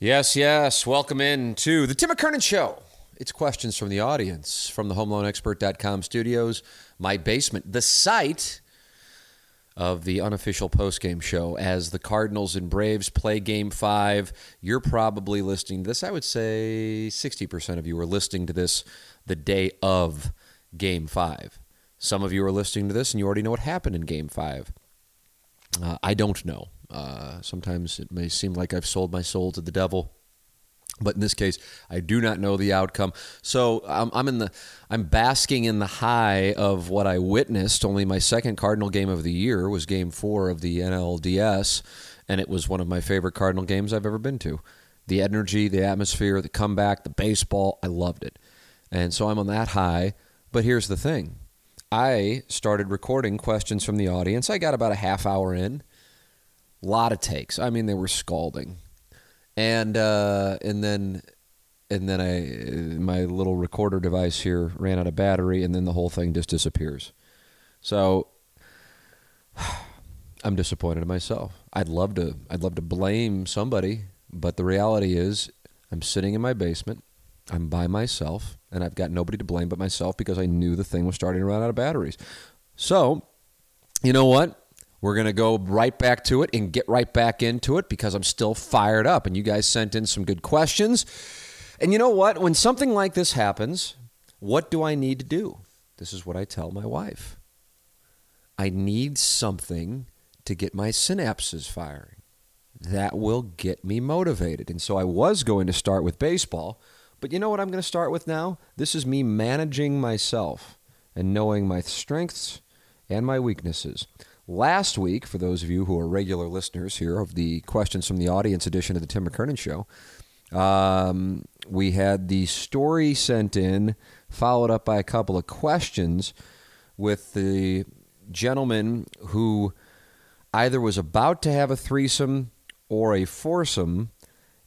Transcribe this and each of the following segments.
Yes, yes. Welcome in to the Tim McKernan Show. It's questions from the audience from the HomeLoanExpert.com studios, my basement, the site of the unofficial postgame show. As the Cardinals and Braves play Game Five, you're probably listening to this. I would say 60% of you are listening to this the day of Game Five. Some of you are listening to this and you already know what happened in Game Five. Uh, I don't know. Uh, sometimes it may seem like I've sold my soul to the devil, but in this case, I do not know the outcome. So I'm, I'm in the I'm basking in the high of what I witnessed. Only my second Cardinal game of the year was Game Four of the NLDS, and it was one of my favorite Cardinal games I've ever been to. The energy, the atmosphere, the comeback, the baseball, I loved it, and so I'm on that high. But here's the thing. I started recording questions from the audience. I got about a half hour in a lot of takes. I mean, they were scalding, and uh, and then and then I my little recorder device here ran out of battery, and then the whole thing just disappears. So I'm disappointed in myself. I'd love to I'd love to blame somebody, but the reality is I'm sitting in my basement. I'm by myself, and I've got nobody to blame but myself because I knew the thing was starting to run out of batteries. So, you know what? We're going to go right back to it and get right back into it because I'm still fired up. And you guys sent in some good questions. And you know what? When something like this happens, what do I need to do? This is what I tell my wife I need something to get my synapses firing. That will get me motivated. And so I was going to start with baseball, but you know what I'm going to start with now? This is me managing myself and knowing my strengths and my weaknesses. Last week, for those of you who are regular listeners here of the Questions from the Audience edition of the Tim McKernan Show, um, we had the story sent in, followed up by a couple of questions with the gentleman who either was about to have a threesome or a foursome,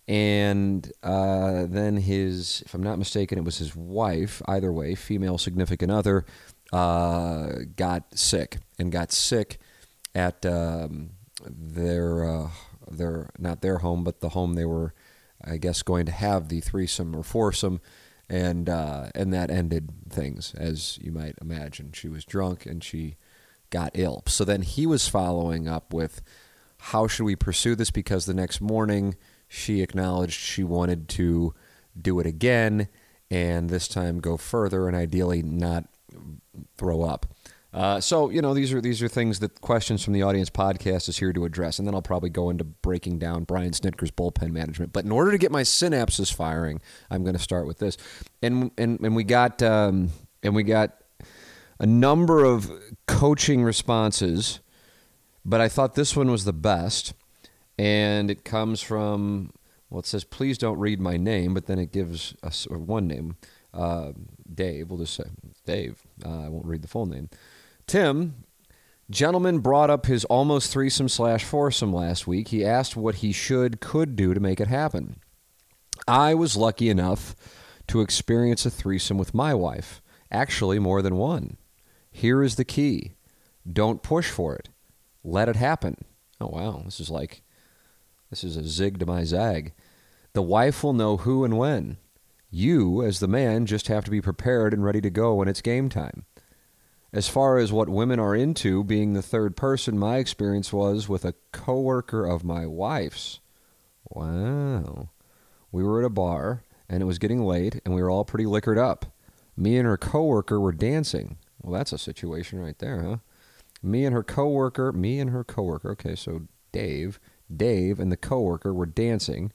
and uh, then his, if I'm not mistaken, it was his wife, either way, female significant other, uh, got sick and got sick at um, their uh, their not their home, but the home they were, I guess, going to have the threesome or foursome, and uh, and that ended things as you might imagine. She was drunk and she got ill. So then he was following up with, how should we pursue this? Because the next morning she acknowledged she wanted to do it again, and this time go further and ideally not throw up. Uh, so you know these are these are things that questions from the audience podcast is here to address, and then I'll probably go into breaking down Brian Snitker's bullpen management. But in order to get my synapses firing, I'm going to start with this, and and and we got um, and we got a number of coaching responses, but I thought this one was the best, and it comes from well, it says please don't read my name, but then it gives us one name, uh, Dave. We'll just say Dave. Uh, I won't read the full name. Tim, gentleman brought up his almost threesome slash foursome last week. He asked what he should, could do to make it happen. I was lucky enough to experience a threesome with my wife, actually, more than one. Here is the key don't push for it, let it happen. Oh, wow. This is like, this is a zig to my zag. The wife will know who and when. You, as the man, just have to be prepared and ready to go when it's game time. As far as what women are into, being the third person, my experience was with a coworker of my wife's. Wow. We were at a bar, and it was getting late, and we were all pretty liquored up. Me and her coworker were dancing. Well, that's a situation right there, huh? Me and her coworker, me and her coworker. Okay, so Dave, Dave and the coworker were dancing,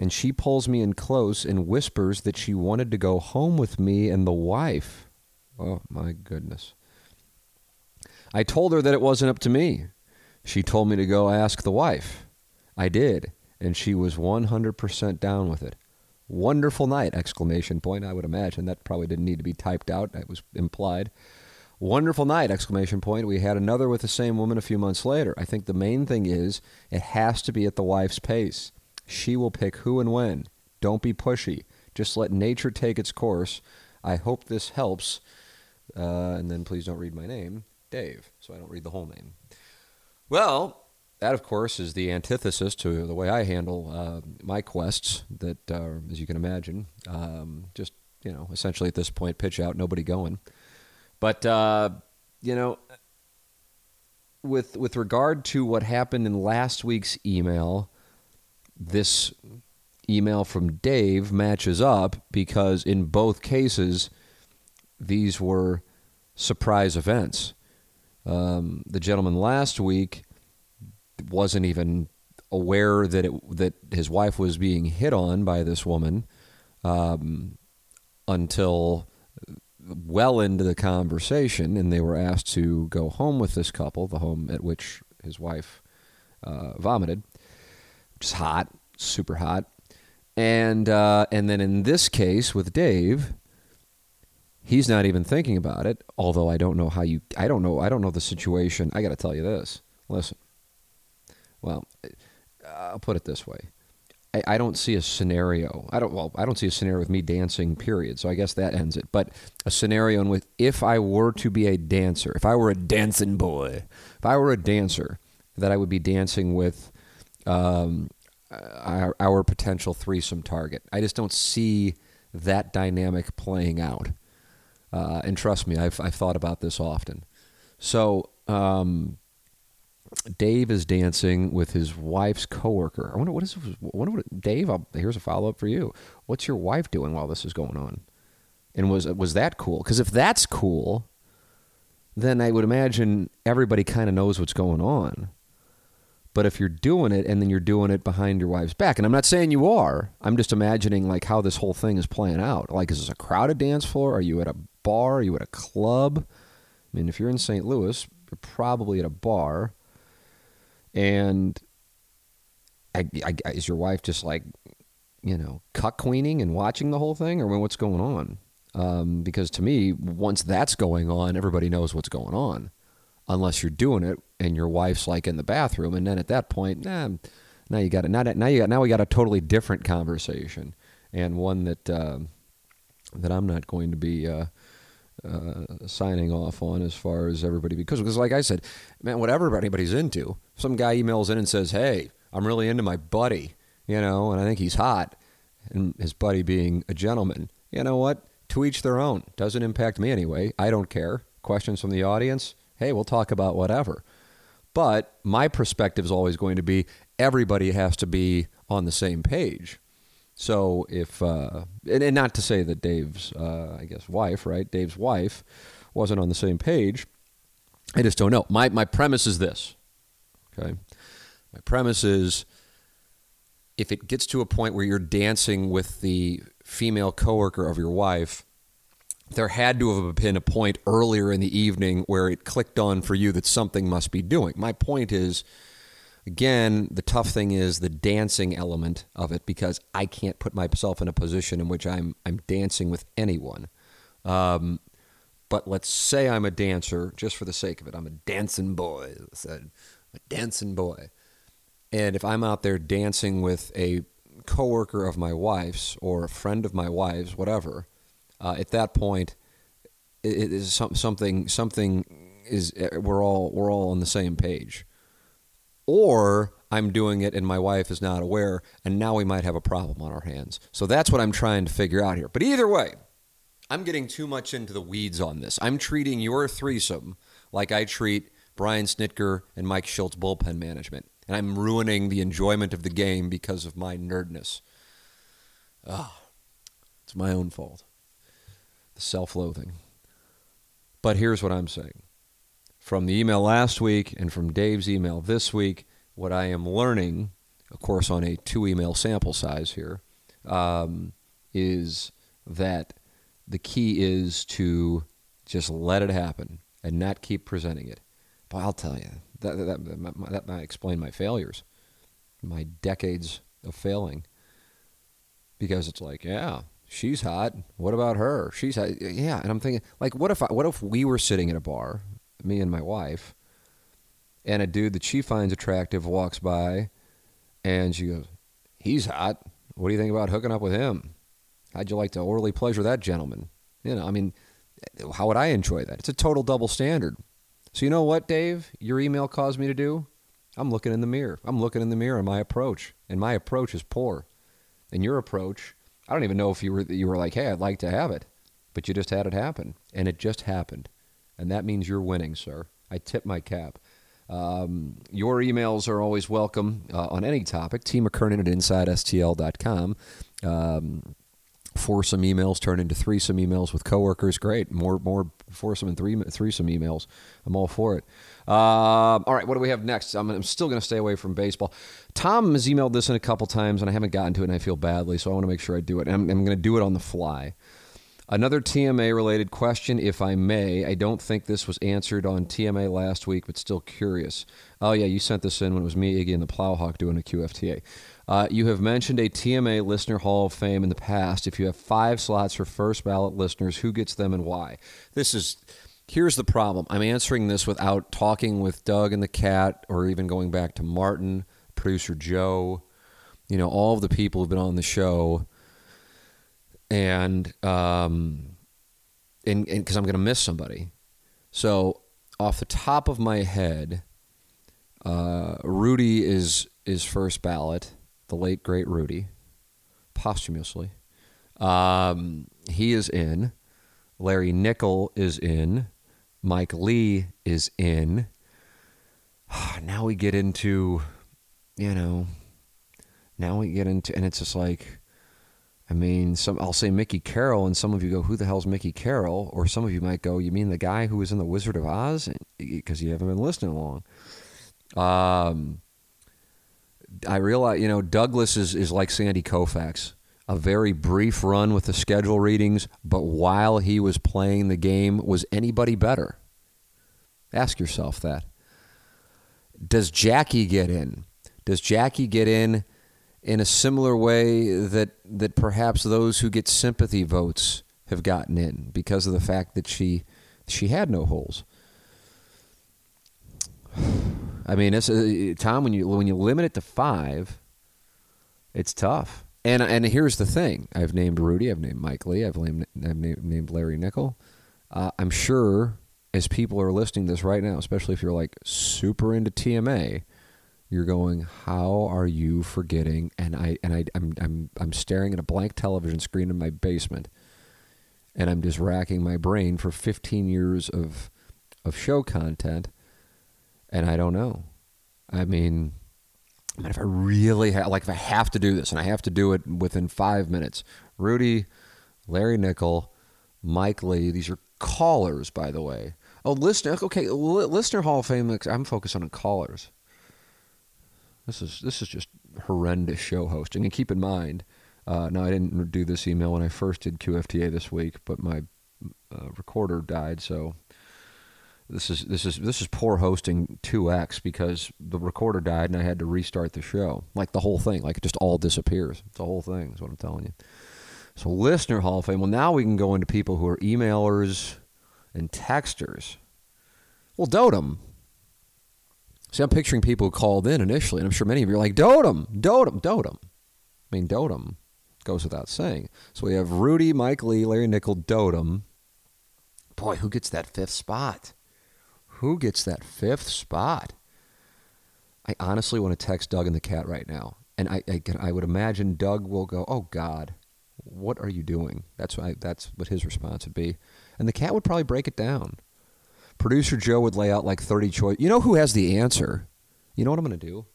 and she pulls me in close and whispers that she wanted to go home with me and the wife. Oh, my goodness. I told her that it wasn't up to me. She told me to go ask the wife. I did, and she was 100% down with it. Wonderful night! Exclamation point. I would imagine that probably didn't need to be typed out. That was implied. Wonderful night! Exclamation point. We had another with the same woman a few months later. I think the main thing is it has to be at the wife's pace. She will pick who and when. Don't be pushy. Just let nature take its course. I hope this helps. Uh, and then please don't read my name, Dave, so I don't read the whole name. Well, that of course is the antithesis to the way I handle uh, my quests. That, uh, as you can imagine, um, just you know, essentially at this point, pitch out, nobody going. But uh, you know, with with regard to what happened in last week's email, this email from Dave matches up because in both cases, these were surprise events. Um, the gentleman last week wasn't even aware that it, that his wife was being hit on by this woman um, until well into the conversation, and they were asked to go home with this couple, the home at which his wife uh, vomited, is hot, super hot. And uh, and then in this case with Dave, he's not even thinking about it. Although I don't know how you, I don't know, I don't know the situation. I got to tell you this. Listen, well, I'll put it this way. I, I don't see a scenario. I don't. Well, I don't see a scenario with me dancing. Period. So I guess that ends it. But a scenario in which, if I were to be a dancer, if I were a dancing boy, if I were a dancer, that I would be dancing with um, our, our potential threesome target. I just don't see that dynamic playing out. Uh, and trust me, I've, I've thought about this often. So um, Dave is dancing with his wife's coworker. I wonder what is. Wonder what Dave. I'll, here's a follow up for you. What's your wife doing while this is going on? And was was that cool? Because if that's cool, then I would imagine everybody kind of knows what's going on. But if you're doing it and then you're doing it behind your wife's back, and I'm not saying you are, I'm just imagining like how this whole thing is playing out. Like, is this a crowded dance floor? Are you at a bar? Are you at a club? I mean, if you're in St. Louis, you're probably at a bar. And I, I, is your wife just like, you know, cuck queening and watching the whole thing, or what's going on? Um, because to me, once that's going on, everybody knows what's going on unless you're doing it and your wife's like in the bathroom, and then at that point, nah, now you got it. Now, now you got now we got a totally different conversation, and one that uh, that I'm not going to be. Uh, uh, signing off on as far as everybody because because like I said, man, whatever anybody's into. Some guy emails in and says, "Hey, I'm really into my buddy," you know, and I think he's hot, and his buddy being a gentleman. You know what? To each their own. Doesn't impact me anyway. I don't care. Questions from the audience? hey, we'll talk about whatever. But my perspective is always going to be everybody has to be on the same page. So if, uh, and, and, not to say that Dave's, uh, I guess, wife, right? Dave's wife wasn't on the same page. I just don't know. My, my premise is this, okay? My premise is if it gets to a point where you're dancing with the female coworker of your wife, there had to have been a point earlier in the evening where it clicked on for you that something must be doing. My point is, again, the tough thing is the dancing element of it because I can't put myself in a position in which I'm I'm dancing with anyone. Um, but let's say I'm a dancer, just for the sake of it. I'm a dancing boy. Said a dancing boy, and if I'm out there dancing with a coworker of my wife's or a friend of my wife's, whatever uh, at that point, it is something something is uh, we're all we're all on the same page. Or I'm doing it and my wife is not aware, and now we might have a problem on our hands. So that's what I'm trying to figure out here. But either way, I'm getting too much into the weeds on this. I'm treating your threesome like I treat Brian Snitker and Mike Shildt bullpen management. And I'm ruining the enjoyment of the game because of my nerdness. Ah, it's my own fault The self loathing. But here's what I'm saying from the email last week and from Dave's email this week, what I am learning, of course, on a two email sample size here, um, is that the key is to just let it happen and not keep presenting it. But I'll tell you, that, that, that, that might explain my failures, my decades of failing because it's like, yeah, she's hot. What about her? She's hot. Yeah, and I'm thinking, like, what if I, what if we were sitting at a bar, me and my wife, and a dude that she finds attractive walks by, and she goes, "He's hot. What do you think about hooking up with him? How'd you like to orally pleasure that gentleman?" You know, I mean, how would I enjoy that? It's a total double standard. So you know what, Dave? Your email caused me to do. I'm looking in the mirror. I'm looking in the mirror on my approach, and my approach is poor. And your approach, I don't even know if you were you were like, "Hey, I'd like to have it," but you just had it happen, and it just happened, and that means you're winning, sir. I tip my cap. Um, your emails are always welcome uh, on any topic. T McKernan at InsideSTL.com. Um, foursome emails turn into threesome emails with coworkers. Great. More more foursome and three threesome emails. I'm all for it. Uh, all right, what do we have next? I'm, I'm still going to stay away from baseball. Tom has emailed this in a couple times, and I haven't gotten to it, and I feel badly, so I want to make sure I do it. I'm, I'm going to do it on the fly. Another TMA related question, if I may. I don't think this was answered on TMA last week, but still curious. Oh, yeah, you sent this in when it was me, Iggy, and the Plowhawk doing a QFTA. Uh, you have mentioned a TMA Listener Hall of Fame in the past. If you have five slots for first ballot listeners, who gets them and why? This is. Here's the problem. I'm answering this without talking with Doug and the cat, or even going back to Martin, producer Joe, you know, all of the people who've been on the show, and um, and because I'm going to miss somebody. So, off the top of my head, uh, Rudy is is first ballot the late great Rudy, posthumously. Um, he is in. Larry Nickel is in. Mike Lee is in. Now we get into, you know, now we get into, and it's just like, I mean, some I'll say Mickey Carroll, and some of you go, "Who the hell's Mickey Carroll?" Or some of you might go, "You mean the guy who was in the Wizard of Oz?" Because you haven't been listening long. Um, I realize, you know, Douglas is, is like Sandy Koufax. A very brief run with the schedule readings, but while he was playing the game, was anybody better? Ask yourself that. Does Jackie get in? Does Jackie get in in a similar way that that perhaps those who get sympathy votes have gotten in because of the fact that she she had no holes? I mean, it's uh, Tom. When you when you limit it to five, it's tough. And and here's the thing: I've named Rudy, I've named Mike Lee, I've named I've named, Larry Nickel. Uh, I'm sure as people are listening to this right now, especially if you're like super into TMA, you're going, "How are you forgetting?" And I and I I'm I'm I'm staring at a blank television screen in my basement, and I'm just racking my brain for 15 years of of show content and I don't know. I mean, I mean if I really ha- like, if I have to do this, and I have to do it within five minutes, Rudy, Larry Nickel, Mike Lee. These are callers, by the way. Oh, listener. Okay, listener Hall of Fame. I'm focused on callers. This is this is just horrendous show hosting. And keep in mind, uh, now I didn't do this email when I first did QFTA this week, but my uh, recorder died, so this is this is this is poor hosting 2x because the recorder died and I had to restart the show. Like the whole thing, like it just all disappears. It's The whole thing is what I'm telling you. So listener Hall of Fame. Well, now we can go into people who are emailers and texters. Well, Dotem. See, I'm picturing people who called in initially, and I'm sure many of you are like, Dotem, Dotem, Dotem. I mean, Dotem goes without saying. So we have Rudy, Mike Lee, Larry Nickel, Dotem. Boy, who gets that fifth spot? Who gets that fifth spot? I honestly want to text Doug and the cat right now. And I, I, I would imagine Doug will go, oh, God, what are you doing? That's, I, that's what his response would be. And the cat would probably break it down. Producer Joe would lay out like 30 choice. You know who has the answer? You know what I'm going to do?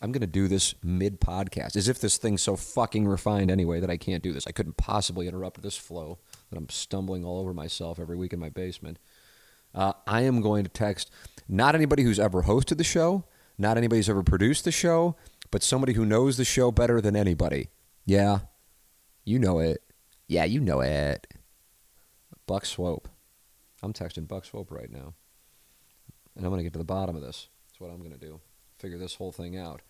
I'm going to do this mid podcast, as if this thing's so fucking refined anyway that I can't do this. I couldn't possibly interrupt this flow that I'm stumbling all over myself every week in my basement uh, I am going to text not anybody who's ever hosted the show, not anybody who's ever produced the show, but somebody who knows the show better than anybody. Yeah, you know it. Yeah, you know it. Buck Swope. I'm texting Buck Swope right now. And I'm going to get to the bottom of this. That's what I'm going to do. Figure this whole thing out.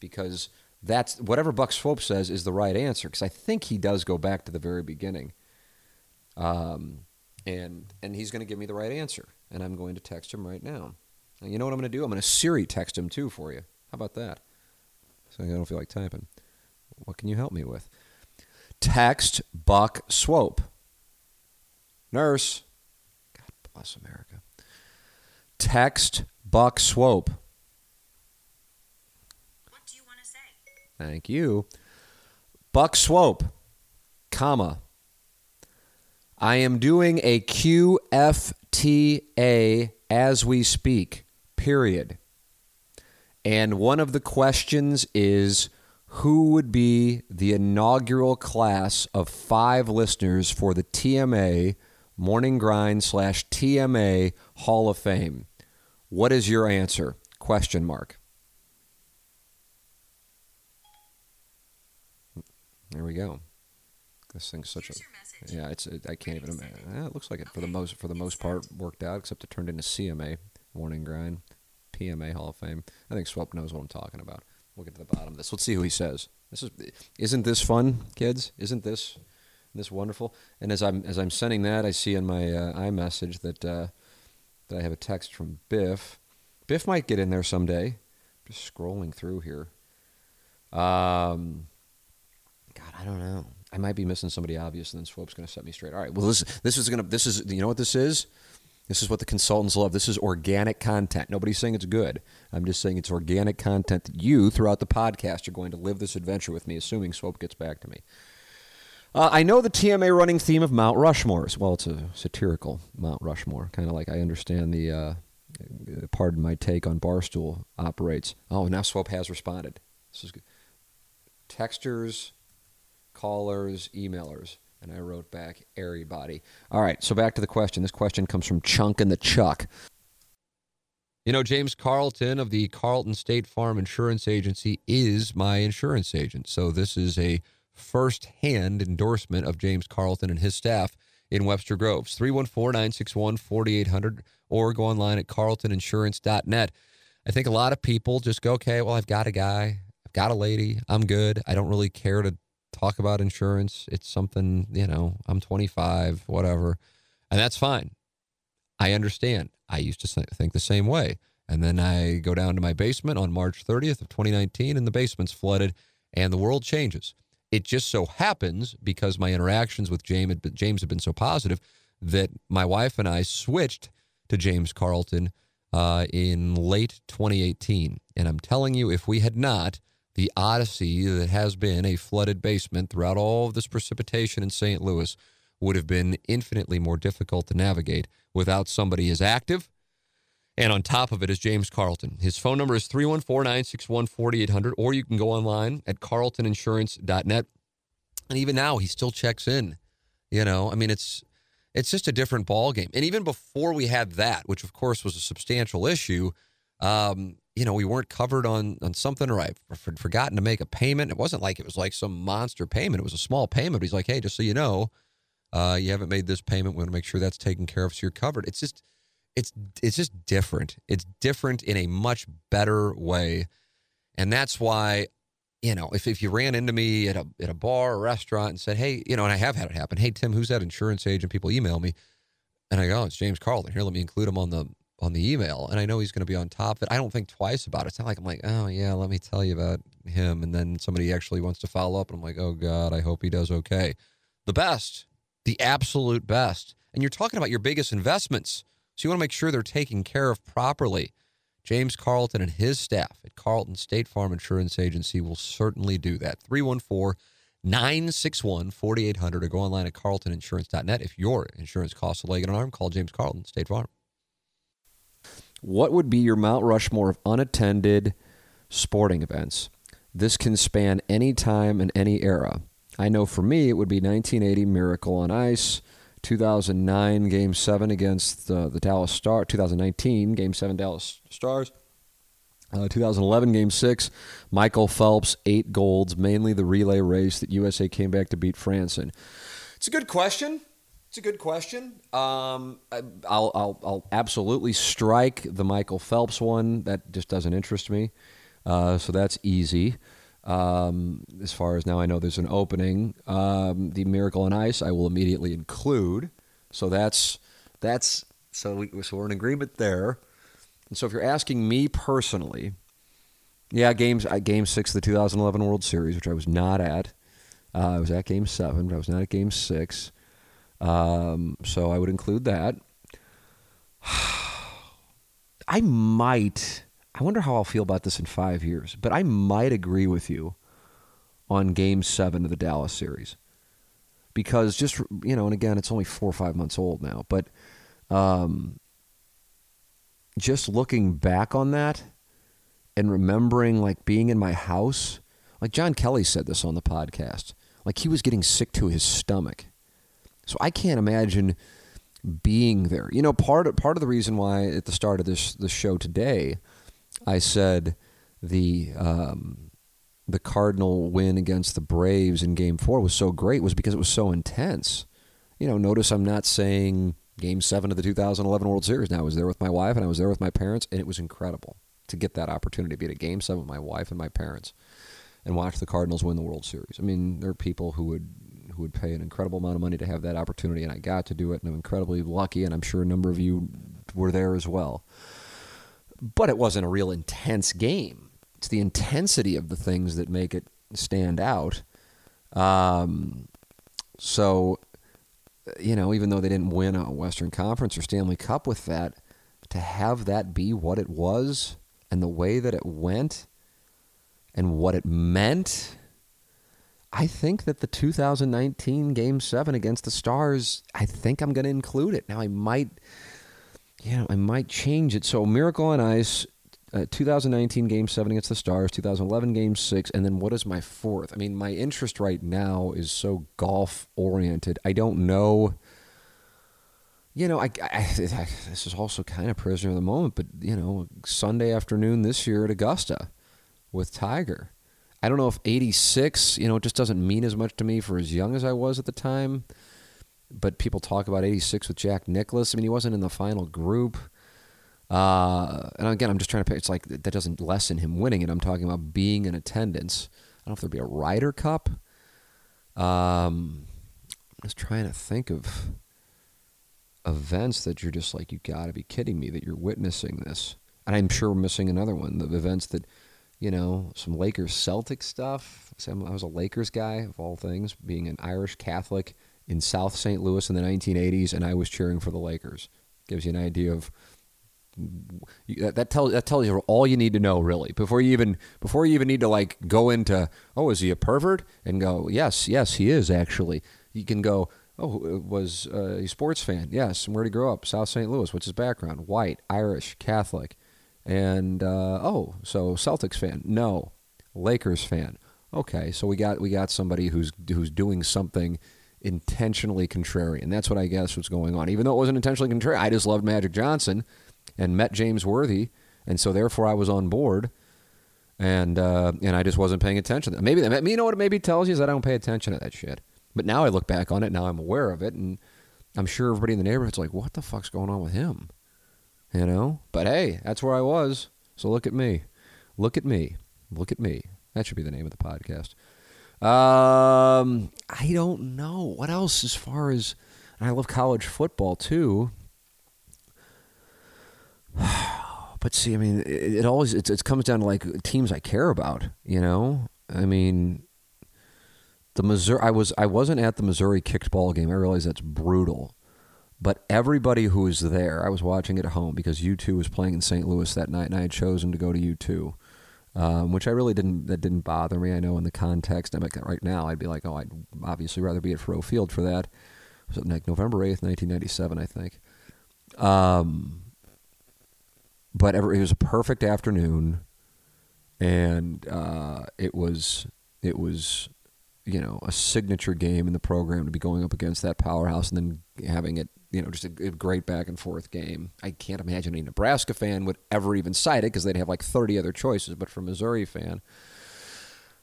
Because that's whatever Buck Swope says is the right answer because I think he does go back to the very beginning. Um, and and he's going to give me the right answer, and I'm going to text him right now. And you know what I'm going to do? I'm going to Siri text him too for you. How about that? So I don't feel like typing. What can you help me with? Text Buck Swope. Nurse. Bless America. Text Buck Swope. What do you want to say? Thank you. Buck Swope, comma. I am doing a QFTA as we speak, period. And one of the questions is who would be the inaugural class of five listeners for the TMA Morning Grind slash TMA Hall of Fame? What is your answer? Question mark. There we go. This thing's such Here's a yeah. It's I can't even imagine. Yeah, it looks like it for the most for the most part worked out, except it turned into CMA Morning Grind, PMA Hall of Fame. I think Swope knows what I'm talking about. We'll get to the bottom of this. Let's see who he says. This is isn't this fun, kids? Isn't this this wonderful? And as I'm as I'm sending that, I see in my uh, iMessage that uh, that I have a text from Biff. Biff might get in there someday. Just scrolling through here. Um, God, I don't know. I might be missing somebody obvious, and then Swope's going to set me straight. All right. Well, this this is going to this is you know what this is. This is what the consultants love. This is organic content. Nobody's saying it's good. I'm just saying it's organic content that you, throughout the podcast, are going to live this adventure with me, assuming Swope gets back to me. Uh, I know the TMA running theme of Mount Rushmore's. Well, it's a satirical Mount Rushmore, kind of like I understand the, uh, pardon my take on Barstool operates. Oh, now Swope has responded. This is good. Texters, callers, emailers. And I wrote back, everybody. All right, so back to the question. This question comes from Chunk and the Chuck. You know, James Carlton of the Carlton State Farm Insurance Agency is my insurance agent. So this is a first-hand endorsement of James Carlton and his staff in Webster Groves. 314-961-4800 or go online at carltoninsurance.net. I think a lot of people just go, okay, well, I've got a guy, I've got a lady, I'm good. I don't really care to talk about insurance. It's something, you know, I'm 25, whatever. And that's fine. I understand. I used to think the same way. And then I go down to my basement on March 30th of 2019 and the basement's flooded and the world changes. It just so happens because my interactions with James had been, James had been so positive that my wife and I switched to James Carlton uh, in late 2018. And I'm telling you, if we had not, the odyssey that has been a flooded basement throughout all of this precipitation in St. Louis would have been infinitely more difficult to navigate without somebody as active. And on top of it is James Carlton. His phone number is 314 961 4800, or you can go online at carltoninsurance.net. And even now, he still checks in. You know, I mean, it's it's just a different ball game. And even before we had that, which of course was a substantial issue, um, you know, we weren't covered on on something, or I've forgotten to make a payment. It wasn't like it was like some monster payment. It was a small payment. But he's like, hey, just so you know, uh, you haven't made this payment. We want to make sure that's taken care of, so you're covered. It's just, it's it's just different. It's different in a much better way, and that's why, you know, if if you ran into me at a at a bar or restaurant and said, hey, you know, and I have had it happen. Hey, Tim, who's that insurance agent? People email me, and I go, oh, it's James Carlton. Here, let me include him on the on the email, and I know he's going to be on top of it. I don't think twice about it. It's not like I'm like, oh yeah, let me tell you about him, and then somebody actually wants to follow up, and I'm like, oh god, I hope he does okay. The best, the absolute best, and you're talking about your biggest investments, so you want to make sure they're taken care of properly. James Carlton and his staff at Carlton State Farm Insurance Agency will certainly do that. 314 961 4800 or go online at carltoninsurance.net. If your insurance costs a leg and an arm, call James Carlton State Farm. What would be your Mount Rushmore of unattended sporting events? This can span any time and any era. I know for me, it would be 1980 Miracle on Ice, 2009 Game 7 against the, the Dallas Stars, 2019 Game 7 Dallas Stars, uh, 2011 Game 6, Michael Phelps, eight golds, mainly the relay race that USA came back to beat France in. It's a good question. It's a good question. Um, I, I'll, I'll, I'll absolutely strike the Michael Phelps one. That just doesn't interest me. Uh, so that's easy. Um, as far as now, I know there's an opening. Um, the Miracle on Ice, I will immediately include. So that's that's so we so we're in agreement there. And so if you're asking me personally, yeah, games uh, game six of the 2011 World Series, which I was not at. Uh, I was at game seven, but I was not at game six. Um, so I would include that. I might. I wonder how I'll feel about this in five years, but I might agree with you on game seven of the Dallas series. Because just, you know, and again, it's only four or five months old now, but um, just looking back on that and remembering like being in my house, like John Kelly said this on the podcast, like he was getting sick to his stomach. So I can't imagine being there. You know, part of, part of the reason why at the start of this the show today, I said the um, the Cardinal win against the Braves in Game Four was so great was because it was so intense. You know, notice I'm not saying Game Seven of the 2011 World Series. Now I was there with my wife and I was there with my parents, and it was incredible to get that opportunity to be at a Game Seven with my wife and my parents and watch the Cardinals win the World Series. I mean, there are people who would who would pay an incredible amount of money to have that opportunity, and I got to do it, and I'm incredibly lucky, and I'm sure a number of you were there as well. But it wasn't a real intense game. It's the intensity of the things that make it stand out. Um, so, you know, even though they didn't win a Western Conference or Stanley Cup with that, to have that be what it was and the way that it went and what it meant I think that the 2019 Game Seven against the Stars, I think I'm going to include it. Now I might, know, I might change it. So Miracle on Ice, uh, 2019 Game Seven against the Stars, 2011 Game Six, and then what is my fourth? I mean, my interest right now is so golf oriented. I don't know. You know, I, I, I this is also kind of prisoner of the moment, but you know, Sunday afternoon this year at Augusta with Tiger I don't know if 86, you know, it just doesn't mean as much to me for as young as I was at the time. But people talk about 86 with Jack Nicklaus. I mean, he wasn't in the final group. Uh, and again, I'm just trying to pick. It's like that doesn't lessen him winning it. I'm talking about being in attendance. I don't know if there'd be a Ryder Cup. Um, I'm just trying to think of events that you're just like, you got to be kidding me that you're witnessing this. And I'm sure we're missing another one. The events that you know, some Lakers Celtic stuff. I was a Lakers guy, of all things, being an Irish Catholic in South St. Louis in the 1980s, and I was cheering for the Lakers. Gives you an idea of that tells that tells you all you need to know really before you even before you even need to like go into oh is he a pervert and go yes yes he is actually you can go oh was uh, a sports fan yes and where did he grow up South St. Louis what's his background white Irish Catholic and uh, oh, so Celtics fan? No, Lakers fan. Okay, so we got we got somebody who's who's doing something intentionally contrarian. That's what I guess was going on. Even though it wasn't intentionally contrarian, I just loved Magic Johnson and met James Worthy, and so therefore I was on board. And uh, and I just wasn't paying attention. Maybe that, you know what it maybe tells you is I don't pay attention to that shit. But now I look back on it, now I'm aware of it, and I'm sure everybody in the neighborhood's like, "What the fuck's going on with him?" you know. But hey, that's where I was. So look at me, look at me, look at me. That should be the name of the podcast. Um, I don't know what else as far as, I love college football too. But see, I mean, it, it always it, it comes down to like teams I care about. You know, I mean, the Missouri. I was I wasn't at the Missouri kickball game. I realize that's brutal. But everybody who was there, I was watching at home because U2 was playing in St. Louis that night, and I had chosen to go to U2, um, which I really didn't. That didn't bother me. I know in the context, I'm like right now, I'd be like, oh, I'd obviously rather be at Faurot Field for that. It like November eighth, nineteen ninety seven, I think. Um, but ever, it was a perfect afternoon, and uh, it was it was you know a signature game in the program to be going up against that powerhouse and then having it you know, just a, great back and forth game. I can't imagine any Nebraska fan would ever even cite it because they'd have like 30 other choices. But for a Missouri fan,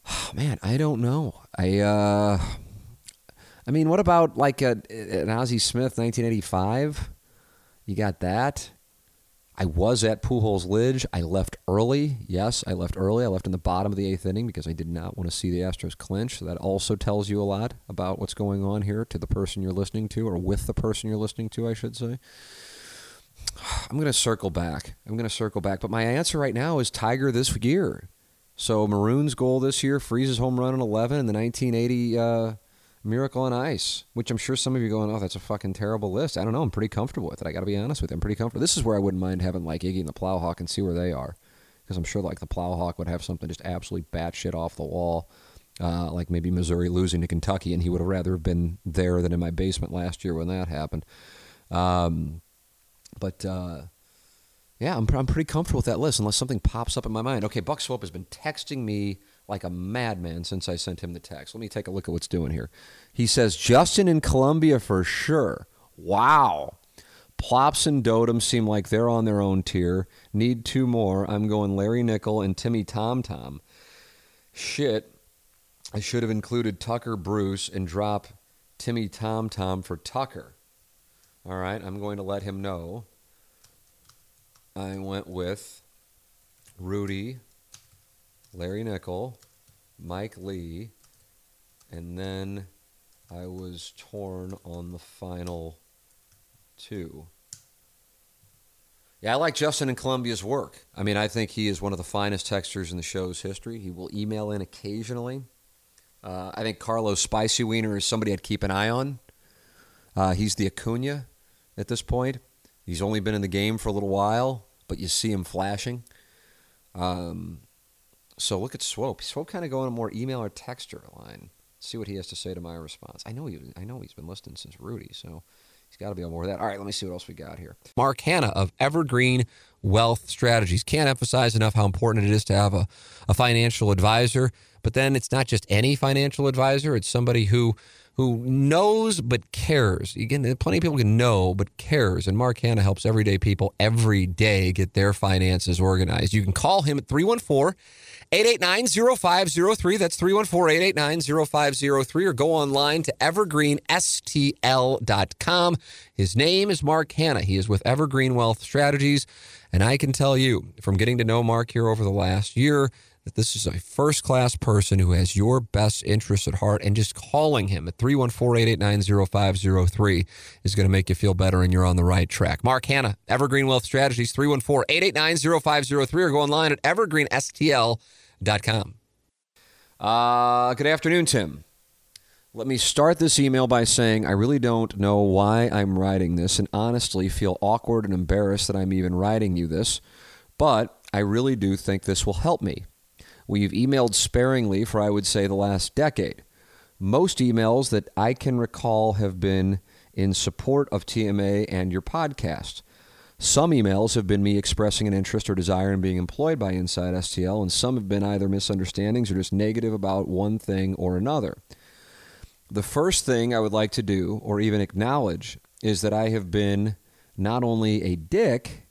oh, man, I don't know. I, uh, I mean, what about like a, an Ozzie Smith 1985? You got that. I was at Pujols Lidge. I left early. Yes, I left early. I left in the bottom of the eighth inning because I did not want to see the Astros clinch. So that also tells you a lot about what's going on here to the person you're listening to, or with the person you're listening to, I should say. I'm going to circle back. I'm going to circle back. But my answer right now is Tiger this year. So Maroon's goal this year, Freese's home run in 11, and the 1980 uh, Miracle on Ice, which I'm sure some of you are going, oh, that's a fucking terrible list. I don't know. I'm pretty comfortable with it. I got to be honest with you. I'm pretty comfortable. This is where I wouldn't mind having like Iggy and the Plowhawk and see where they are, because I'm sure like the Plowhawk would have something just absolutely batshit off the wall, uh, like maybe Missouri losing to Kentucky, and he would have rather have been there than in my basement last year when that happened. Um, but uh, yeah, I'm, I'm pretty comfortable with that list unless something pops up in my mind. Okay, Buck Swope has been texting me like a madman since I sent him the text. Let me take a look at what's doing here. He says Justin in Columbia for sure. Wow. Plops and Dotem seem like they're on their own tier. Need two more. I'm going Larry Nickel and Timmy Tom Tom. Shit. I should have included Tucker Bruce and drop Timmy Tom Tom for Tucker. All right, I'm going to let him know. I went with Rudy, Larry Nickel, Mike Lee, and then I was torn on the final two. Yeah, I like Justin and Columbia's work. I mean, I think he is one of the finest textures in the show's history. He will email in occasionally. Uh, I think Carlos Spicy Wiener is somebody I'd keep an eye on. Uh, he's the Acuna at this point. He's only been in the game for a little while, but you see him flashing. Um, so look at Swope. Swope kind of going a more email or texture line. See what he has to say to my response. I know he, I know he's been listening since Rudy, so he's got to be on more of that. All right, let me see what else we got here. Mark Hanna of Evergreen Wealth Strategies can't emphasize enough how important it is to have a, a financial advisor. But then it's not just any financial advisor; it's somebody who who knows but cares. Again, plenty of people can know but cares. And Mark Hanna helps everyday people every day get their finances organized. You can call him at 314 889 0503. That's 314 889 0503. Or go online to evergreenstl.com. His name is Mark Hanna. He is with Evergreen Wealth Strategies. And I can tell you from getting to know Mark here over the last year that this is a first class person who has your best interests at heart, and just calling him at 314 889 0503 is going to make you feel better and you're on the right track. Mark Hanna, Evergreen Wealth Strategies, 314 889 0503, or go online at evergreenstl.com. Uh, good afternoon, Tim. Let me start this email by saying I really don't know why I'm writing this and honestly feel awkward and embarrassed that I'm even writing you this, but I really do think this will help me. We've emailed sparingly for, I would say, the last decade. Most emails that I can recall have been in support of TMA and your podcast. Some emails have been me expressing an interest or desire in being employed by Inside STL, and some have been either misunderstandings or just negative about one thing or another. The first thing I would like to do, or even acknowledge, is that I have been not only a dick,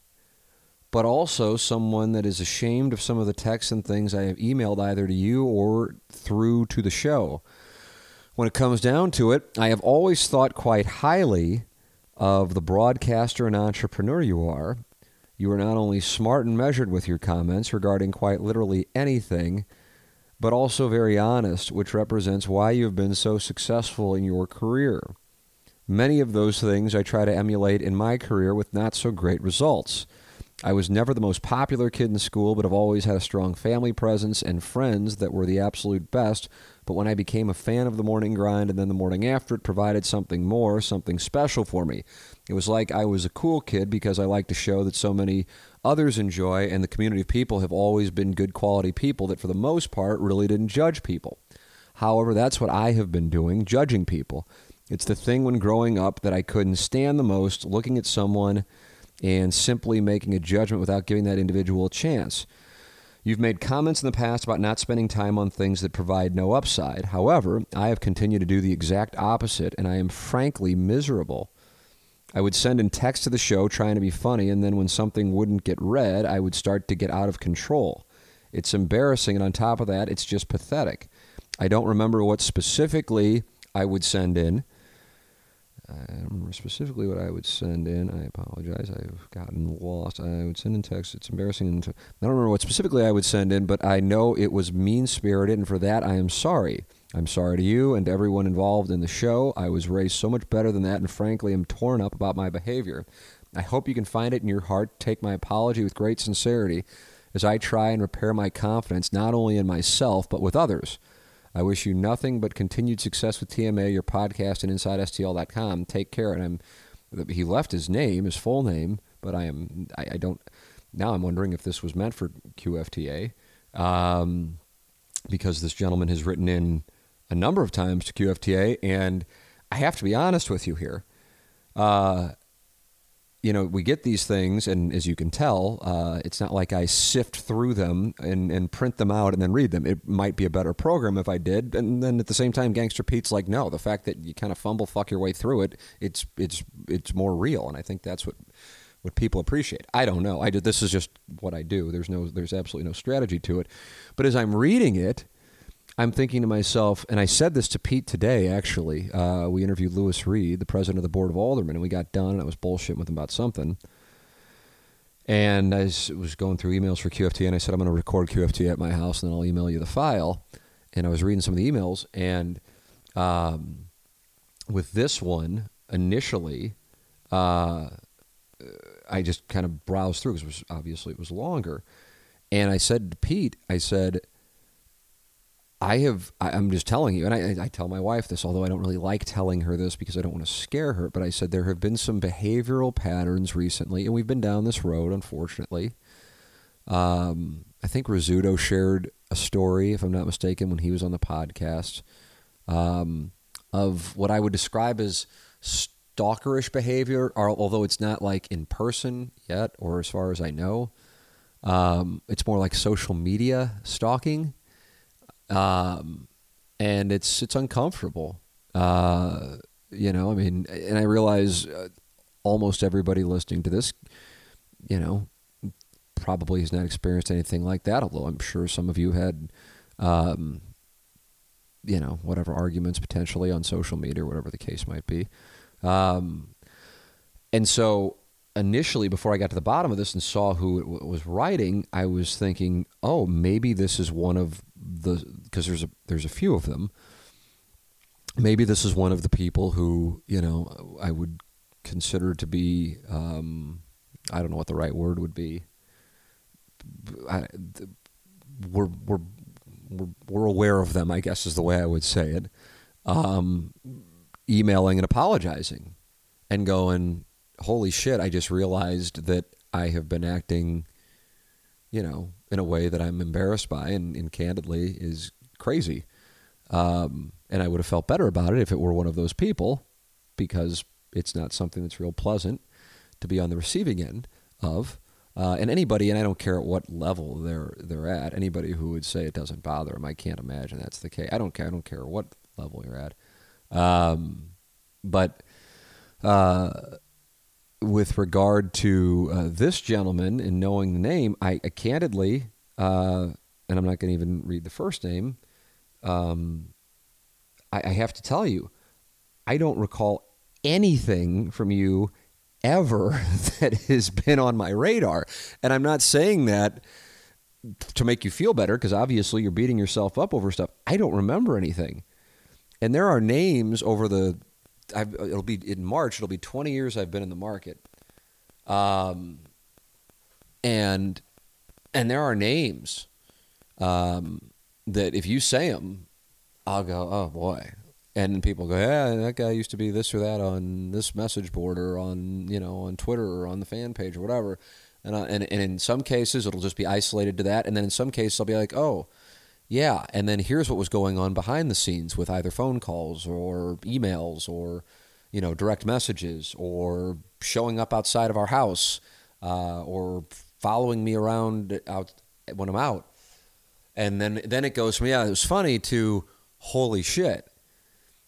but also someone that is ashamed of some of the texts and things I have emailed either to you or through to the show. When it comes down to it, I have always thought quite highly of the broadcaster and entrepreneur you are. You are not only smart and measured with your comments regarding quite literally anything, but also very honest, which represents why you have been so successful in your career. Many of those things I try to emulate in my career with not so great results. I was never the most popular kid in school, but have always had a strong family presence and friends that were the absolute best. But when I became a fan of the morning grind and then the morning after, it provided something more, something special for me. It was like I was a cool kid because I like to show that so many others enjoy, and the community of people have always been good quality people that, for the most part, really didn't judge people. However, that's what I have been doing, judging people. It's the thing when growing up that I couldn't stand the most, looking at someone and simply making a judgment without giving that individual a chance. You've made comments in the past about not spending time on things that provide no upside. However, I have continued to do the exact opposite, and I am frankly miserable. I would send in text to the show trying to be funny, and then when something wouldn't get read, I would start to get out of control. It's embarrassing, and on top of that, it's just pathetic. I don't remember what specifically I would send in, I don't remember specifically what I would send in. I apologize. I've gotten lost. I would send in text. It's embarrassing. I don't remember what specifically I would send in, but I know it was mean spirited, and for that I am sorry. I'm sorry to you and to everyone involved in the show. I was raised so much better than that, and frankly, am torn up about my behavior. I hope you can find it in your heart take my apology with great sincerity as I try and repair my confidence not only in myself, but with others. I wish you nothing but continued success with TMA, your podcast, and InsideSTL.com. Take care. And I'm. He left his name, his full name, but I am. I, I don't. Now I'm wondering if this was meant for QFTA, um, because this gentleman has written in a number of times to QFTA, and I have to be honest with you here. Uh, you know, we get these things, and as you can tell, uh, it's not like I sift through them and, and print them out and then read them. It might be a better program if I did, and then at the same time, Gangster Pete's like, no, the fact that you kind of fumble fuck your way through it, it's it's it's more real, and I think that's what what people appreciate. I don't know. I did, this is just what I do. There's no there's absolutely no strategy to it, but as I'm reading it, I'm thinking to myself, and I said this to Pete today, actually. Uh, we interviewed Lewis Reed, the president of the Board of Aldermen, and we got done, and I was bullshitting with him about something. And I was going through emails for QFT, and I said, I'm going to record QFT at my house, and then I'll email you the file. And I was reading some of the emails, and um, with this one, initially, uh, I just kind of browsed through because obviously it was longer. And I said to Pete, I said, I have, I, am just telling you, and I, I tell my wife this, although I don't really like telling her this because I don't want to scare her, but I said there have been some behavioral patterns recently, and we've been down this road, unfortunately. Um, I think Rizzuto shared a story, if I'm not mistaken, when he was on the podcast, um, of what I would describe as stalkerish behavior, although it's not like in person yet, or as far as I know. Um, it's more like social media stalking um, and it's it's uncomfortable. Uh, you know, I mean, and I realize uh, almost everybody listening to this, you know, probably has not experienced anything like that. Although I'm sure some of you had, um, you know, whatever arguments potentially on social media or whatever the case might be. Um, and so initially, before I got to the bottom of this and saw who it was writing, I was thinking, oh, maybe this is one of the because there's a there's a few of them. Maybe this is one of the people who you know I would consider to be um, I don't know what the right word would be. I, we're, we're we're we're aware of them, I guess is the way I would say it. Um, emailing and apologizing, and going, "Holy shit! I just realized that I have been acting, you know, in a way that I'm embarrassed by and, and candidly is crazy. Um, and I would have felt better about it if it were one of those people because it's not something that's real pleasant to be on the receiving end of. Uh, and anybody, and I don't care at what level they're they're at. Anybody who would say it doesn't bother them, I can't imagine that's the case. I don't care. I don't care what level you're at. Um, but uh, with regard to uh, this gentleman and knowing the name, I, I candidly, uh, and I'm not going to even read the first name, um, I, I have to tell you, I don't recall anything from you ever that has been on my radar. And I'm not saying that to make you feel better, because obviously you're beating yourself up over stuff. I don't remember anything. And there are names over the I've, it'll be in March. It'll be 20 years I've been in the market, um, and and there are names um, that if you say them, I'll go, oh boy, and people go, yeah, that guy used to be this or that on this message board or on you know on Twitter or on the fan page or whatever, and uh, and and in some cases it'll just be isolated to that, and then in some cases I'll be like, oh yeah, and then here's what was going on behind the scenes with either phone calls or emails or you know direct messages or showing up outside of our house uh, or following me around out when I'm out. And then then it goes from yeah, it was funny to holy shit.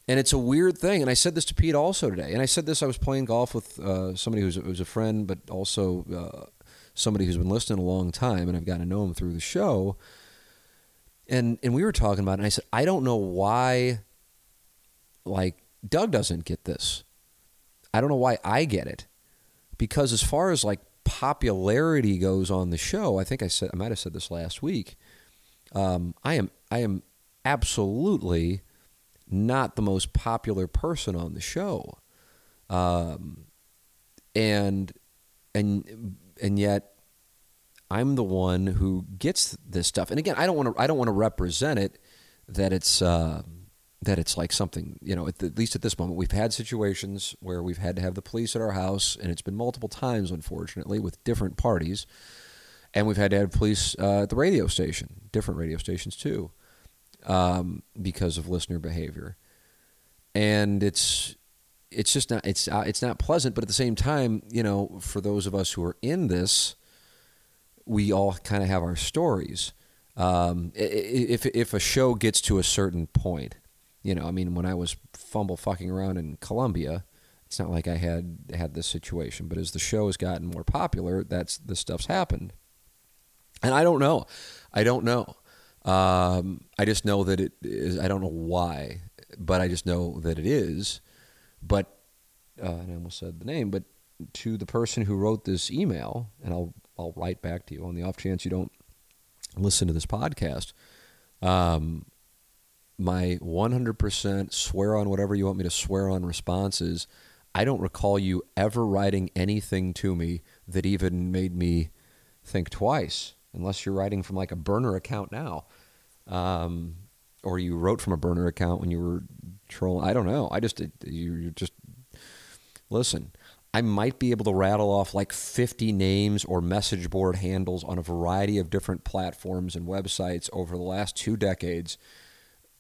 And it's a weird thing. And I said this to Pete also today. And I said this I was playing golf with uh, somebody who's, who's a friend, but also uh, somebody who's been listening a long time, and I've gotten to know him through the show and and we were talking about it and I said I don't know why like Doug doesn't get this. I don't know why I get it. Because as far as like popularity goes on the show, I think I said I might have said this last week. Um, I am I am absolutely not the most popular person on the show, um, and and and yet I'm the one who gets this stuff. And again, I don't want to I don't want to represent it that it's. Uh, that it's like something, you know, at, the, at, least at this moment, we've had situations where we've had to have the police at our house, and it's been multiple times, unfortunately, with different parties. And we've had to have police uh, at the radio station, different radio stations too, um, because of listener behavior. And it's it's just not it's uh, it's not pleasant, but at the same time, you know, for those of us who are in this, we all kind of have our stories. Um, if if a show gets to a certain point, you know, I mean, when I was fumble fucking around in Columbia, it's not like I had had this situation. But as the show has gotten more popular, that's the stuff's happened. And I don't know. I don't know. Um, I just know that it is. I don't know why, but I just know that it is. But uh, I almost said the name, but to the person who wrote this email, and I'll I'll write back to you on the off chance you don't listen to this podcast. Um, my 100% swear on whatever you want me to swear on responses, I don't recall you ever writing anything to me that even made me think twice, unless you're writing from like a burner account now. Um, or you wrote from a burner account when you were trolling. I don't know. I just, you, you just, listen. I might be able to rattle off like 50 names or message board handles on a variety of different platforms and websites over the last two decades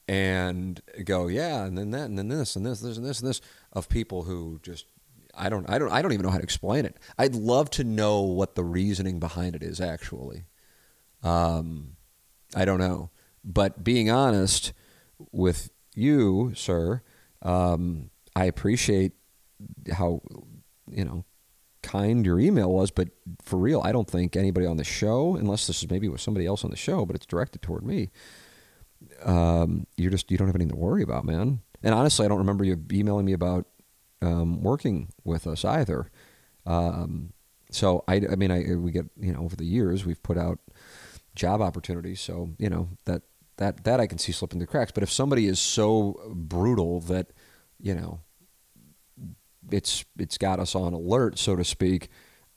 and go, yeah, and then that, and then this, and this, this, and this, and this of people who just I don't, I don't, I don't even know how to explain it. I'd love to know what the reasoning behind it is. Actually, um, I don't know. But being honest with you, sir, um, I appreciate how you know kind your email was, but for real, I don't think anybody on the show, unless this is maybe with somebody else on the show, but it's directed toward me um, you're just you don't have anything to worry about, man. And honestly, I don't remember you emailing me about um, working with us either. Um, so I, I mean, I we get you know over the years we've put out job opportunities. So you know that that that I can see slipping through cracks. But if somebody is so brutal that you know it's it's got us on alert, so to speak,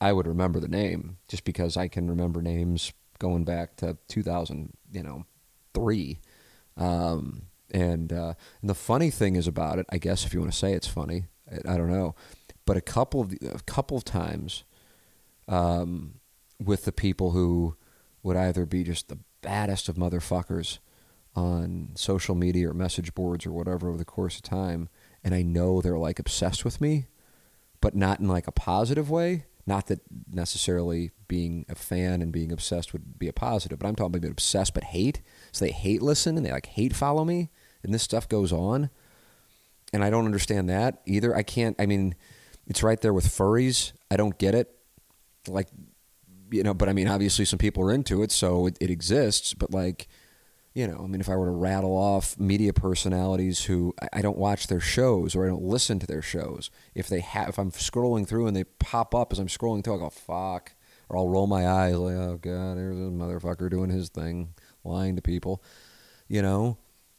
I would remember the name just because I can remember names going back to 2000, you know, three. Um, and, uh, and the funny thing is about it, I guess if you want to say it's funny, I, I don't know, but a couple of a couple of times um, with the people who would either be just the baddest of motherfuckers on social media or message boards or whatever over the course of time, and I know they're like obsessed with me, but not in like a positive way. Not that necessarily being a fan and being obsessed would be a positive, but I'm talking about obsessed but hate. So they hate listen and they like hate follow me, and this stuff goes on. And I don't understand that either. I can't. I mean, it's right there with furries. I don't get it. Like, you know, but I mean, obviously some people are into it, so it, it exists. But like, you know, I mean, if I were to rattle off media personalities who I, I don't watch their shows or I don't listen to their shows, if they have, if I'm scrolling through and they pop up as I'm scrolling through, I go fuck, or I'll roll my eyes like, oh god, there's a motherfucker doing his thing lying to people, you know.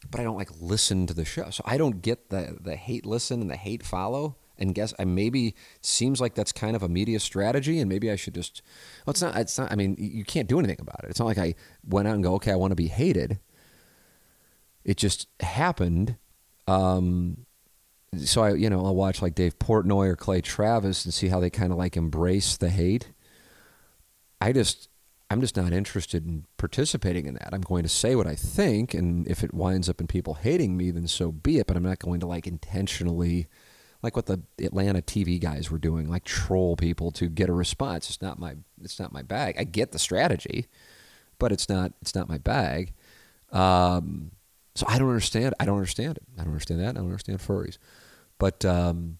But I don't like listen to the show, so I don't get the the hate listen and the hate follow. And guess I maybe seems like that's kind of a media strategy, and maybe I should just. Well, it's not. It's not. I mean, you can't do anything about it. It's not like I went out and go, okay, I want to be hated. It just happened. Um, so I, you know, I'll watch like Dave Portnoy or Clay Travis and see how they kind of like embrace the hate. I just I'm just not interested in participating in that. I'm going to say what I think, and if it winds up in people hating me, then so be it. But I'm not going to like intentionally, like what the Atlanta TV guys were doing, like troll people to get a response. It's not my it's not my bag. I get the strategy, but it's not it's not my bag. Um, so I don't understand. I don't understand it. I don't understand that. I don't understand furries. But um,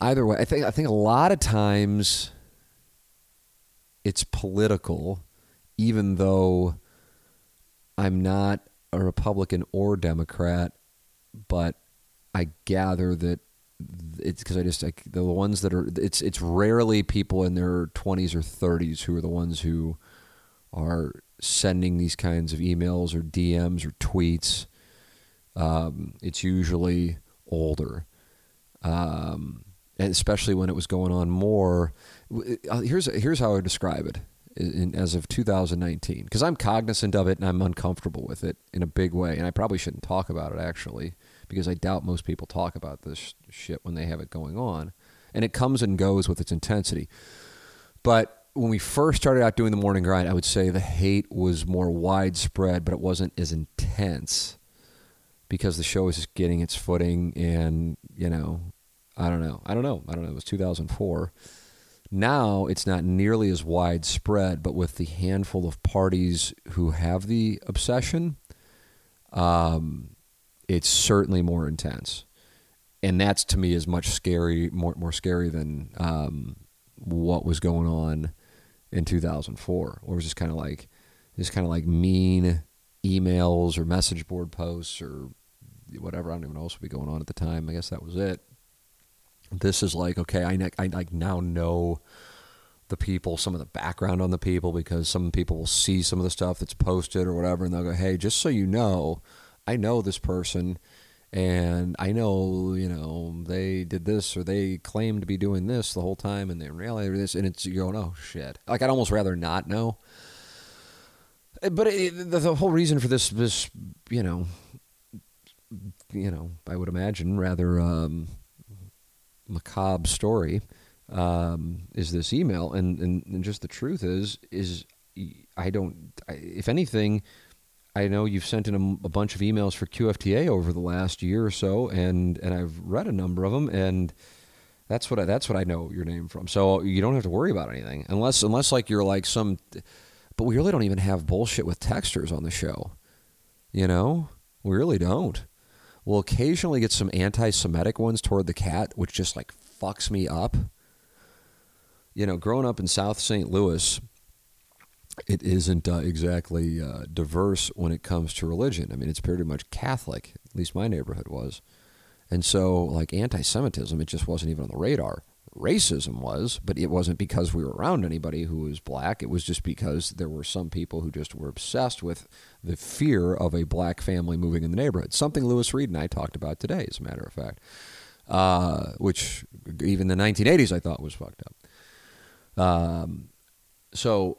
either way, I think I think a lot of times it's political, even though I'm not a Republican or Democrat, but I gather that it's because I just like the ones that are it's it's rarely people in their 20s or 30s who are the ones who are sending these kinds of emails or DMs or tweets. Um, it's usually older, um, and especially when it was going on more. Uh, here's here's how I describe it in, as of 2019 because I'm cognizant of it and I'm uncomfortable with it in a big way, and I probably shouldn't talk about it actually because I doubt most people talk about this shit when they have it going on, and it comes and goes with its intensity. But when we first started out doing the morning grind, I would say the hate was more widespread, but it wasn't as intense because the show was just getting its footing and, you know, I don't know. I don't know. I don't know. It was 2004. Now it's not nearly as widespread, but with the handful of parties who have the obsession, um, it's certainly more intense. And that's to me is much scary, more more scary than um, what was going on in 2004, or was just kind of like just kind of like mean emails or message board posts or whatever. I don't even know what else would be going on at the time. I guess that was it. This is like okay, I I like now know the people, some of the background on the people because some people will see some of the stuff that's posted or whatever, and they'll go, "Hey, just so you know, I know this person." and I know, you know, they did this or they claim to be doing this the whole time, and they really this, and it's you're going, oh shit. Like I'd almost rather not know. But it, the, the, whole reason for this, this, you know, you know, I would imagine rather um, macabre story um, is this email, and, and and just the truth is, is I don't. I, if anything I know you've sent in a, a, bunch of emails for QFTA over the last year or so, and and I've read a number of them, and that's what I, that's what I know your name from. So uh, you don't have to worry about anything unless unless like you're like some, but we really don't even have bullshit with texters on the show. You know, we really don't. We'll occasionally get some anti-Semitic ones toward the cat, which just like fucks me up. You know, growing up in South St. Louis it isn't uh, exactly uh, diverse when it comes to religion. I mean, it's pretty much Catholic. At least my neighborhood was, and so like anti-Semitism, it just wasn't even on the radar. Racism was, but it wasn't because we were around anybody who was black. It was just because there were some people who just were obsessed with the fear of a black family moving in the neighborhood. Something Lewis Reed and I talked about today, as a matter of fact, uh, which even the 1980s I thought was fucked up. Um, so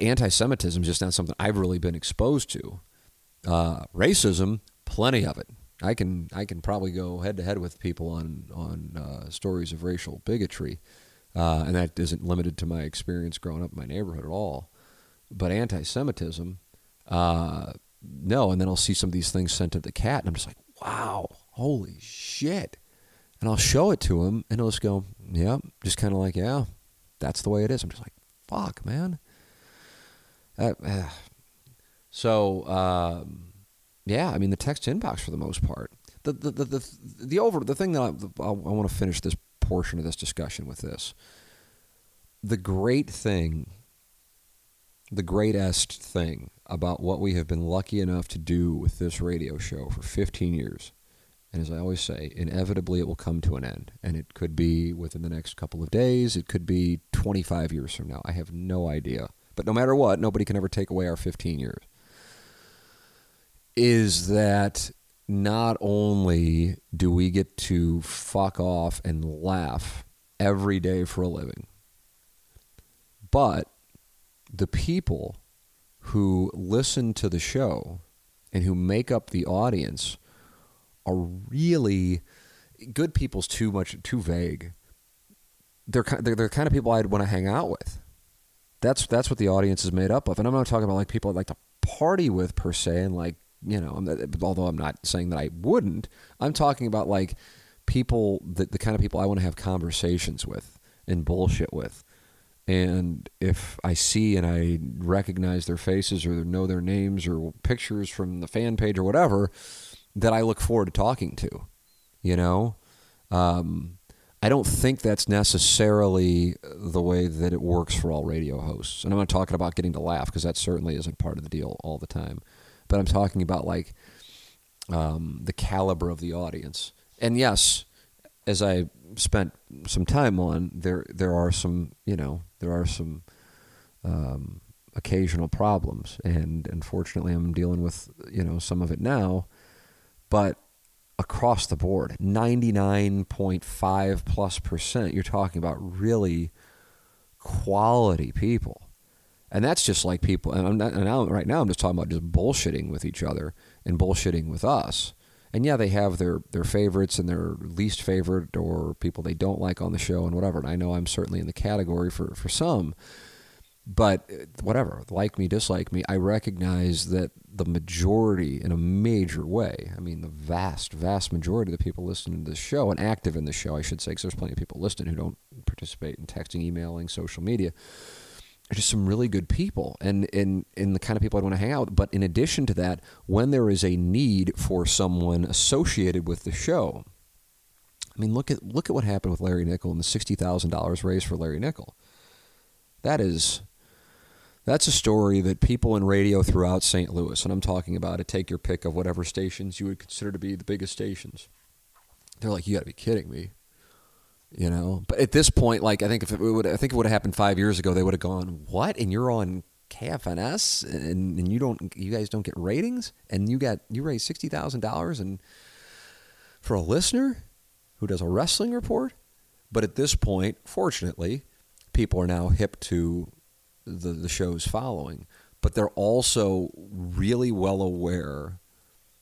anti-Semitism is just not something I've really been exposed to. Uh, racism, plenty of it. I can I can probably go head to head with people on on uh, stories of racial bigotry, uh, and that isn't limited to my experience growing up in my neighborhood at all. But anti-Semitism, uh, no. And then I'll see some of these things sent to the cat, and I'm just like, wow, holy shit. And I'll show it to him, and he'll just go, yeah, just kind of like, yeah, that's the way it is. I'm just like, fuck, man. Uh, so um, yeah, I mean the text inbox for the most part. The the the the, the over the thing that I, I, I want to finish this portion of this discussion with this. The great thing, the greatest thing about what we have been lucky enough to do with this radio show for 15 years. And as I always say, inevitably it will come to an end. And it could be within the next couple of days, it could be 25 years from now. I have no idea but no matter what, nobody can ever take away our 15 years, is that not only do we get to fuck off and laugh every day for a living, but the people who listen to the show and who make up the audience are really good people's too much too vague. They're they're, they're the kind of people I'd want to hang out with. That's that's what the audience is made up of. And I'm not talking about like people I'd like to party with per se, and like you know, although I'm not saying that I wouldn't, I'm talking about like people that the kind of people I want to have conversations with and bullshit with. And if I see and I recognize their faces or know their names or pictures from the fan page or whatever, that I look forward to talking to, you know, um, I don't think that's necessarily the way that it works for all radio hosts. And I'm not talking about getting to laugh because that certainly isn't part of the deal all the time. But I'm talking about like um, the caliber of the audience. And yes, as I spent some time on, there there are some you know there are some um, occasional problems, and unfortunately, I'm dealing with you know some of it now. But across the board, 99.5 plus percent, you're talking about really quality people. And that's just like people, and, I'm not, and right now I'm just talking about just bullshitting with each other and bullshitting with us. And yeah, they have their, their favorites and their least favorite or people they don't like on the show and whatever. And I know I'm certainly in the category for, for some. But uh, whatever, like me, dislike me, I recognize that the majority, in a major way, I mean, the vast, vast majority of the people listening to this show and active in the show, I should say, because there's plenty of people listening who don't participate in texting, emailing, social media, are just some really good people and, and, and the kind of people I'd want to hang out with. But in addition to that, when there is a need for someone associated with the show, I mean, look at look at what happened with Larry Nickel and the sixty thousand dollars raised for Larry Nickel. That is that's a story that people in radio throughout St. Louis, and I'm talking about it, take your pick of whatever stations you would consider to be the biggest stations. They're like, you got to be kidding me, you know. But at this point, like I think if it would, I think it would have happened five years ago, they would have gone, what? And you're on KFNS, and, and you don't, you guys don't get ratings, and you got you raised sixty thousand dollars, and for a listener who does a wrestling report. But at this point, fortunately, people are now hip to the, the show's following, but they're also really well aware,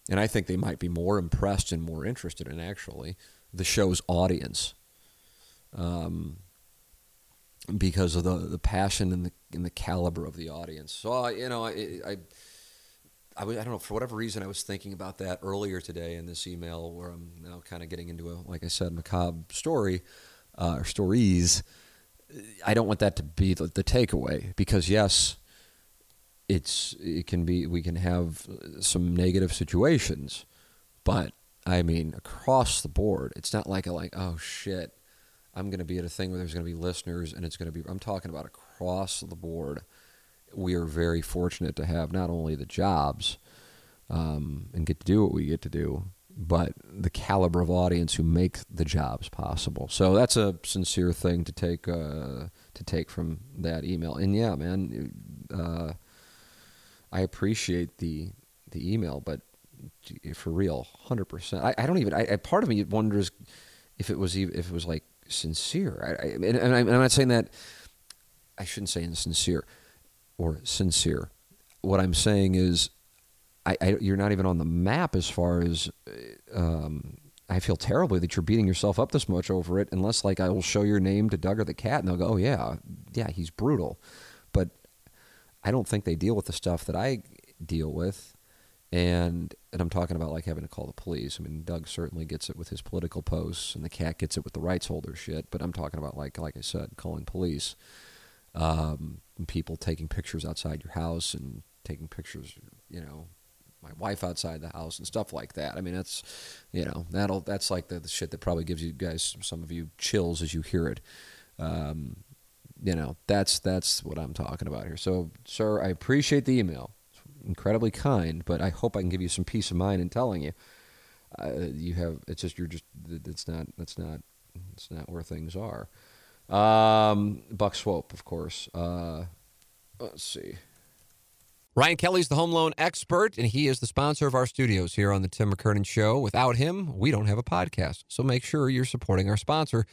and I think they might be more impressed and more interested in actually the show's audience. Um, because of the, the passion and the and the caliber of the audience. So uh, you know, I, I I, I don't know for whatever reason I was thinking about that earlier today in this email where I'm now kind of getting into a like I said macabre story uh, or stories I don't want that to be the, the takeaway because yes, it's it can be we can have some negative situations, but I mean across the board, it's not like a like oh shit, I'm going to be at a thing where there's going to be listeners and it's going to be I'm talking about across the board. We are very fortunate to have not only the jobs um, and get to do what we get to do, but the caliber of audience who make the jobs possible. So that's a sincere thing to take uh, to take from that email. And yeah, man, uh, I appreciate the the email, but for real, hundred percent. I, I don't even. I, I, part of me wonders if it was even, if it was like sincere. I, and, and I'm not saying that. I shouldn't say insincere or sincere. What I'm saying is I, I, you're not even on the map as far as um, I feel terribly that you're beating yourself up this much over it, unless like I will show your name to Doug or the cat, and they'll go, "Oh yeah, yeah, he's brutal," but I don't think they deal with the stuff that I deal with, and and I'm talking about like having to call the police. I mean, Doug certainly gets it with his political posts, and the cat gets it with the rights holder shit. But I'm talking about like like I said, calling police, um, people taking pictures outside your house and taking pictures, you know, my wife outside the house and stuff like that. I mean, that's you know that'll that's like the, the shit that probably gives you guys some of you chills as you hear it. Um, you know, that's that's what I'm talking about here. So, sir, I appreciate the email. It's incredibly kind, but I hope I can give you some peace of mind in telling you. Uh, you have it's just you're just it's not that's not it's not where things are. Um, Buck Swope, of course. Uh, let's see. Ryan Kelly's the home loan expert, and he is the sponsor of our studios here on the Tim McKernan Show. Without him, we don't have a podcast. So make sure you're supporting our sponsor,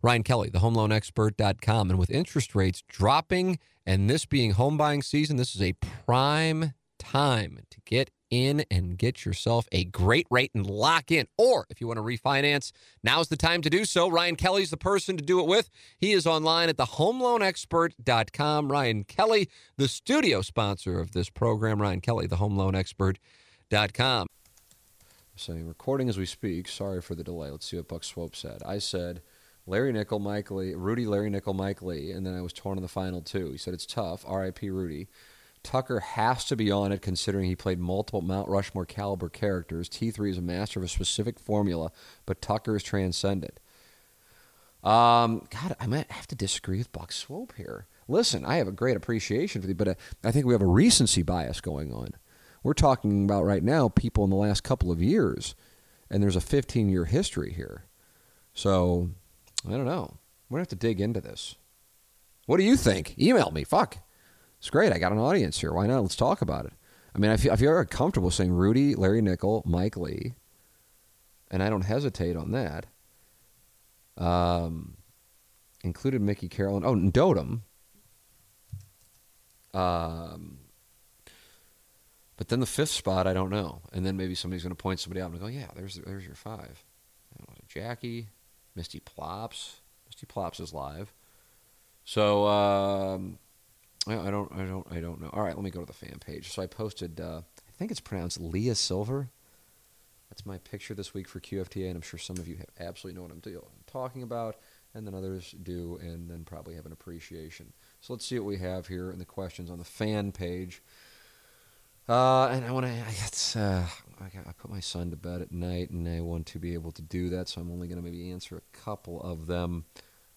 Ryan Kelly, the homeloanexpert.com. And with interest rates dropping and this being home buying season, this is a prime time to get in and get yourself a great rate and lock in. Or if you want to refinance, now's the time to do so. Ryan Kelly's the person to do it with. He is online at thehomeloanexpert.com. Ryan Kelly, the studio sponsor of this program. Ryan Kelly, thehomeloanexpert.com. Saying recording as we speak. Sorry for the delay. Let's see what Buck Swope said. I said Larry Nickel, Mike Lee, Rudy, Larry Nickel, Mike Lee, and then I was torn in the final two. He said it's tough. R.I.P. Rudy. Tucker has to be on it considering he played multiple Mount Rushmore caliber characters. T3 is a master of a specific formula, but Tucker is transcendent. Um, God, I might have to disagree with Buck Swope here. Listen, I have a great appreciation for you, but uh, I think we have a recency bias going on. We're talking about right now people in the last couple of years, and there's a 15 year history here. So I don't know. We're gonna have to dig into this. What do you think? Email me. Fuck. It's great. I got an audience here. Why not? Let's talk about it. I mean, I feel, I feel comfortable saying Rudy, Larry Nickel, Mike Lee, and I don't hesitate on that. Um, included Mickey Carroll. and Oh, and Dotem. Um, but then the fifth spot, I don't know. And then maybe somebody's going to point somebody out and go, yeah, there's there's your five. Jackie, Misty Plops. Misty Plops is live. So um, I don't, I don't, I don't know. All right, let me go to the fan page. So I posted. Uh, I think it's pronounced Leah Silver. That's my picture this week for QFTA, and I'm sure some of you have absolutely know what I'm talking about, and then others do, and then probably have an appreciation. So let's see what we have here in the questions on the fan page. Uh, and I want to. It's uh, I, I put my son to bed at night, and I want to be able to do that. So I'm only going to maybe answer a couple of them.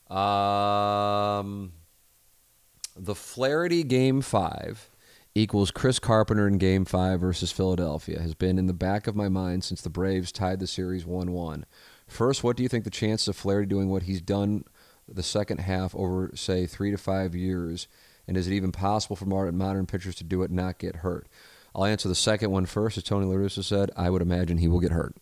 Um, the Flaherty Game Five equals Chris Carpenter in Game Five versus Philadelphia has been in the back of my mind since the Braves tied the series one-one. First, what do you think the chances of Flaherty doing what he's done the second half over, say, three to five years? And is it even possible for modern pitchers to do it and not get hurt? I'll answer the second one first. As Tony La Russa said, I would imagine he will get hurt.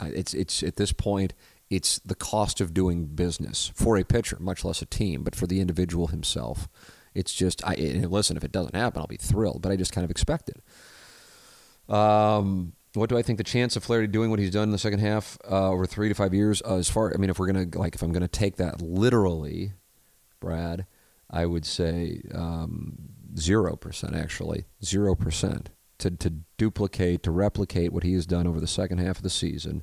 It's it's at this point, it's the cost of doing business for a pitcher, much less a team, but for the individual himself. It's just, I listen. If it doesn't happen, I'll be thrilled, but I just kind of expect it. Um, what do I think the chance of Flaherty doing what he's done in the second half uh, over three to five years? Uh, as far, I mean, if we're gonna like, if I'm gonna take that literally, Brad, I would say um, zero percent actually, zero percent to to duplicate to replicate what he has done over the second half of the season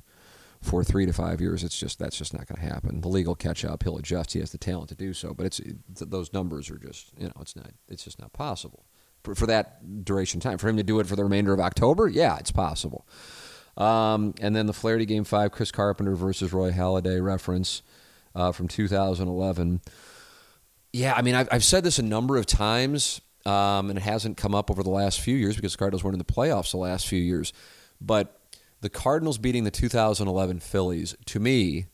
for three to five years. It's just that's just not going to happen. The league will catch up. He'll adjust. He has the talent to do so. But it's it, those numbers are just you know it's not it's just not possible for, for that duration time. For him to do it for the remainder of October, yeah, it's possible. Um, and then the Flaherty Game Five, Chris Carpenter versus Roy Halladay reference uh, from 2011. Yeah, I mean, I've, I've said this a number of times, um, and it hasn't come up over the last few years because the Cardinals weren't in the playoffs the last few years. But the Cardinals beating the 2011 Phillies, to me,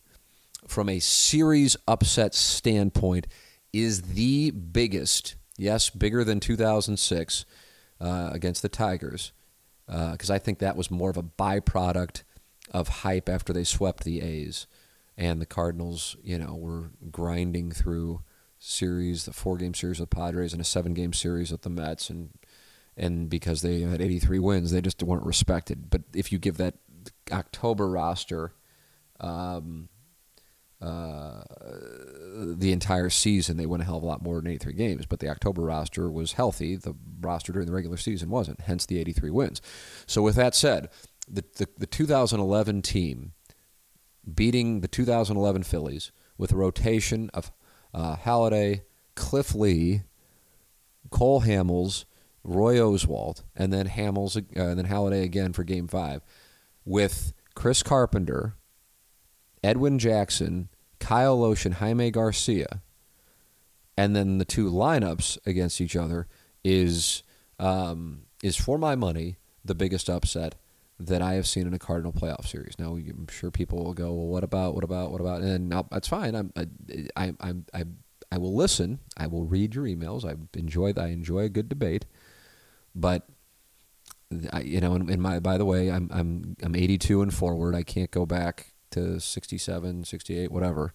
from a series upset standpoint, is the biggest, yes, bigger than 2006 uh, against the Tigers, because uh, I think that was more of a byproduct of hype after they swept the A's. And the Cardinals, you know, were grinding through series, the four game series with Padres, and a seven game series with the Mets, and and because they had 83 wins, they just weren't respected. But if you give that October roster um, uh, the entire season, they win a hell of a lot more than 83 games. But the October roster was healthy. The roster during the regular season wasn't, hence the 83 wins. So, with that said, the, the, the 2011 team beating the 2011 Phillies with a rotation of uh, Halladay, Cliff Lee, Cole Hamels, Roy Oswalt, and then Hamels, uh, and then Halladay again for Game Five, with Chris Carpenter, Edwin Jackson, Kyle Lohse, Jaime Garcia, and then the two lineups against each other is um, is for my money the biggest upset that I have seen in a Cardinal playoff series. Now, I'm sure people will go, "Well, what about? What about? What about?" And that's fine. I'm, I, I, I, I will listen. I will read your emails. I enjoy. I enjoy a good debate, but I, you know, in, my by the way, I'm I'm I'm 82 and forward. I can't go back to 67, 68, whatever.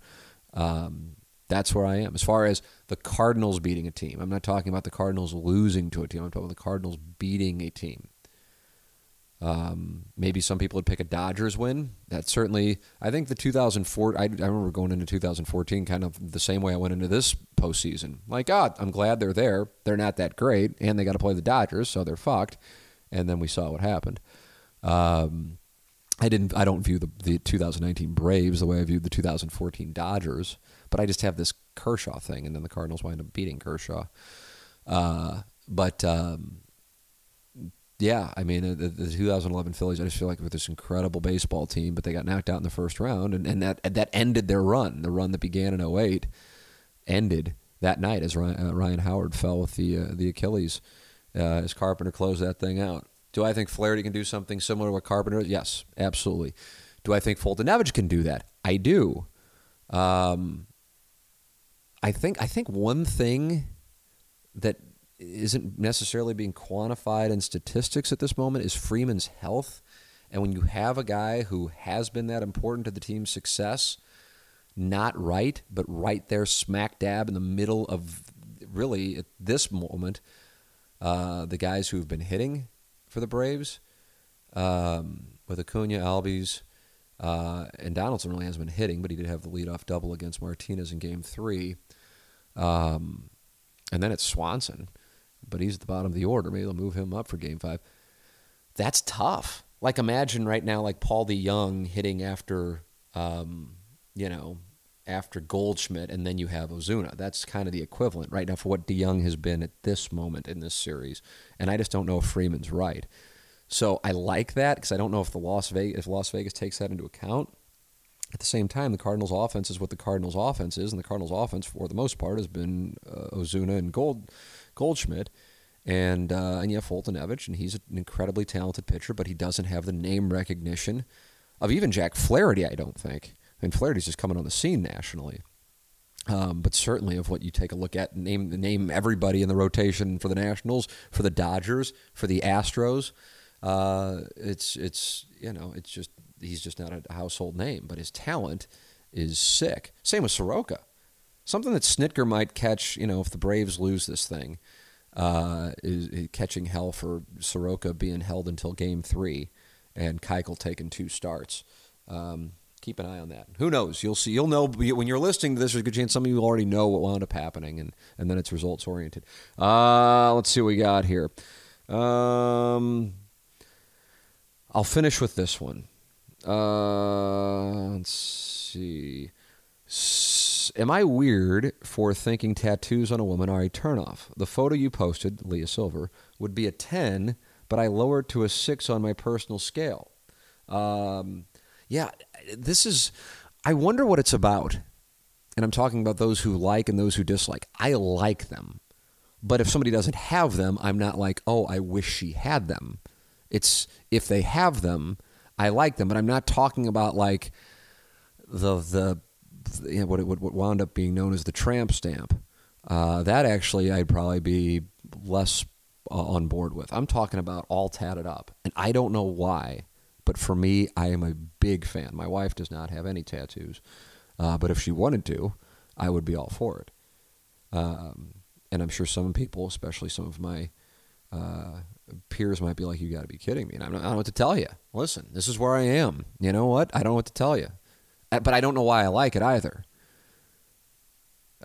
Um, that's where I am. As far as the Cardinals beating a team, I'm not talking about the Cardinals losing to a team. I'm talking about the Cardinals beating a team. Um, maybe some people would pick a Dodgers win. That certainly, I think the 2004. I, I remember going into 2014 kind of the same way I went into this postseason. Like, God, I'm glad they're there. They're not that great, and they got to play the Dodgers, so they're fucked. And then we saw what happened. Um, I didn't. I don't view the, the 2019 Braves the way I viewed the 2014 Dodgers, but I just have this Kershaw thing, and then the Cardinals wind up beating Kershaw. Uh, but um, yeah, I mean, the, the, 2011 Phillies, I just feel like with this incredible baseball team, but they got knocked out in the first round, and, and that that ended their run. The run that began in 08 ended that night as Ryan, uh, Ryan Howard fell with the uh, the Achilles uh, as Carpenter closed that thing out. Do I think Flaherty can do something similar to what Carpenter? Yes, absolutely. Do I think Fulton Foltynewicz can do that? I do. Um, I think I think one thing that isn't necessarily being quantified in statistics at this moment is Freeman's health. And when you have a guy who has been that important to the team's success, not right, but right there, smack dab in the middle of really at this moment, uh, the guys who've been hitting for the Braves, um, with Acuna, Albies, uh, and Donaldson really hasn't been hitting, but he did have the leadoff double against Martinez in Game Three. Um, and then it's Swanson, but he's at the bottom of the order. Maybe they'll move him up for Game Five. That's tough. Like imagine right now, like Paul DeJong hitting after, um, you know, after Goldschmidt, and then you have Ozuna. That's kind of the equivalent right now for what DeJong has been at this moment in this series. And I just don't know if Freeman's right. So I like that because I don't know if the Las Vegas if Las Vegas takes that into account. At the same time, the Cardinals' offense is what the Cardinals' offense is, and the Cardinals' offense, for the most part, has been uh, Ozuna and Gold Goldschmidt, and uh, and you have Foltynewicz, and he's an incredibly talented pitcher, but he doesn't have the name recognition of even Jack Flaherty. I don't think. I mean, Flaherty's just coming on the scene nationally. Um, but certainly, of what you take a look at, name name everybody in the rotation for the Nationals, for the Dodgers, for the Astros. Uh, it's it's you know it's just he's just not a household name, but his talent is sick. Same with Soroka. Something that Snitker might catch, you know, if the Braves lose this thing, uh, is, is, catching hell for Soroka being held until Game Three, and Keuchel taking two starts. Um, keep an eye on that. Who knows? You'll see. You'll know when you're listening to this. There's a good chance some of you already know what wound up happening, and and then it's results oriented. Uh, let's see what we got here. Um, I'll finish with this one. Uh, let's see. Am I weird for thinking tattoos on a woman are a turnoff? The photo you posted, Leah Silver, would be a 10, but I lowered to a 6 on my personal scale. Um, yeah, this is. I wonder what it's about. And I'm talking about those who like and those who dislike. I like them. But if somebody doesn't have them, I'm not like, oh, I wish she had them. It's if they have them, I like them, but I'm not talking about like the the you know, what what wound up being known as the tramp stamp. Uh, that actually I'd probably be less uh, on board with. I'm talking about all tatted up, and I don't know why, but for me, I am a big fan. My wife does not have any tattoos, uh, but if she wanted to, I would be all for it. Um, and I'm sure some people, especially some of my uh, peers might be like, "You got to be kidding me!" And I don't know what to tell you. Listen, this is where I am. You know what? I don't know what to tell you, but I don't know why I like it either.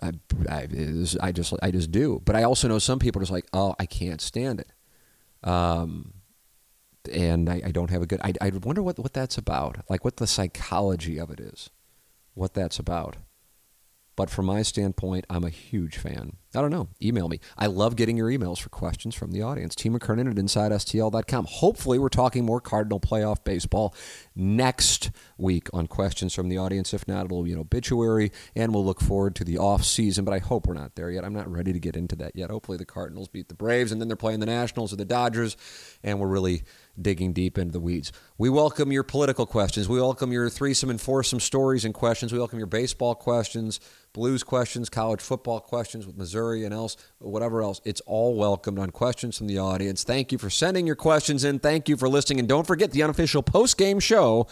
I, I, I just I just do. But I also know some people are just like, "Oh, I can't stand it," um, and I, I don't have a good. I, I wonder what what that's about. Like what the psychology of it is, what that's about. But from my standpoint, I'm a huge fan. I don't know. Email me. I love getting your emails for questions from the audience. T. McKernan at InsideSTL.com. Hopefully, we're talking more Cardinal playoff baseball next week on questions from the audience. If not, it'll be an obituary, and we'll look forward to the off season. But I hope we're not there yet. I'm not ready to get into that yet. Hopefully, the Cardinals beat the Braves, and then they're playing the Nationals or the Dodgers, and we're really digging deep into the weeds. We welcome your political questions. We welcome your threesome and foursome stories and questions. We welcome your baseball questions, blues questions, college football questions with Missouri and else, whatever else. It's all welcomed on questions from the audience. Thank you for sending your questions in. Thank you for listening. And don't forget the unofficial post game show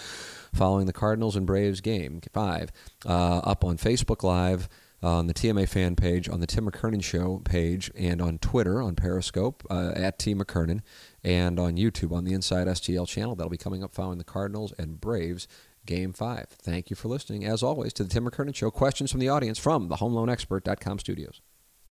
following the Cardinals and Braves game five uh, up on Facebook Live on the TMA fan page, on the Tim McKernan Show page, and on Twitter, on Periscope, uh, at T McKernan, and on YouTube on the Inside STL channel. That'll be coming up following the Cardinals and Braves Game 5. Thank you for listening, as always, to the Tim McKernan Show. Questions from the audience from the HomeLoanExpert.com studios.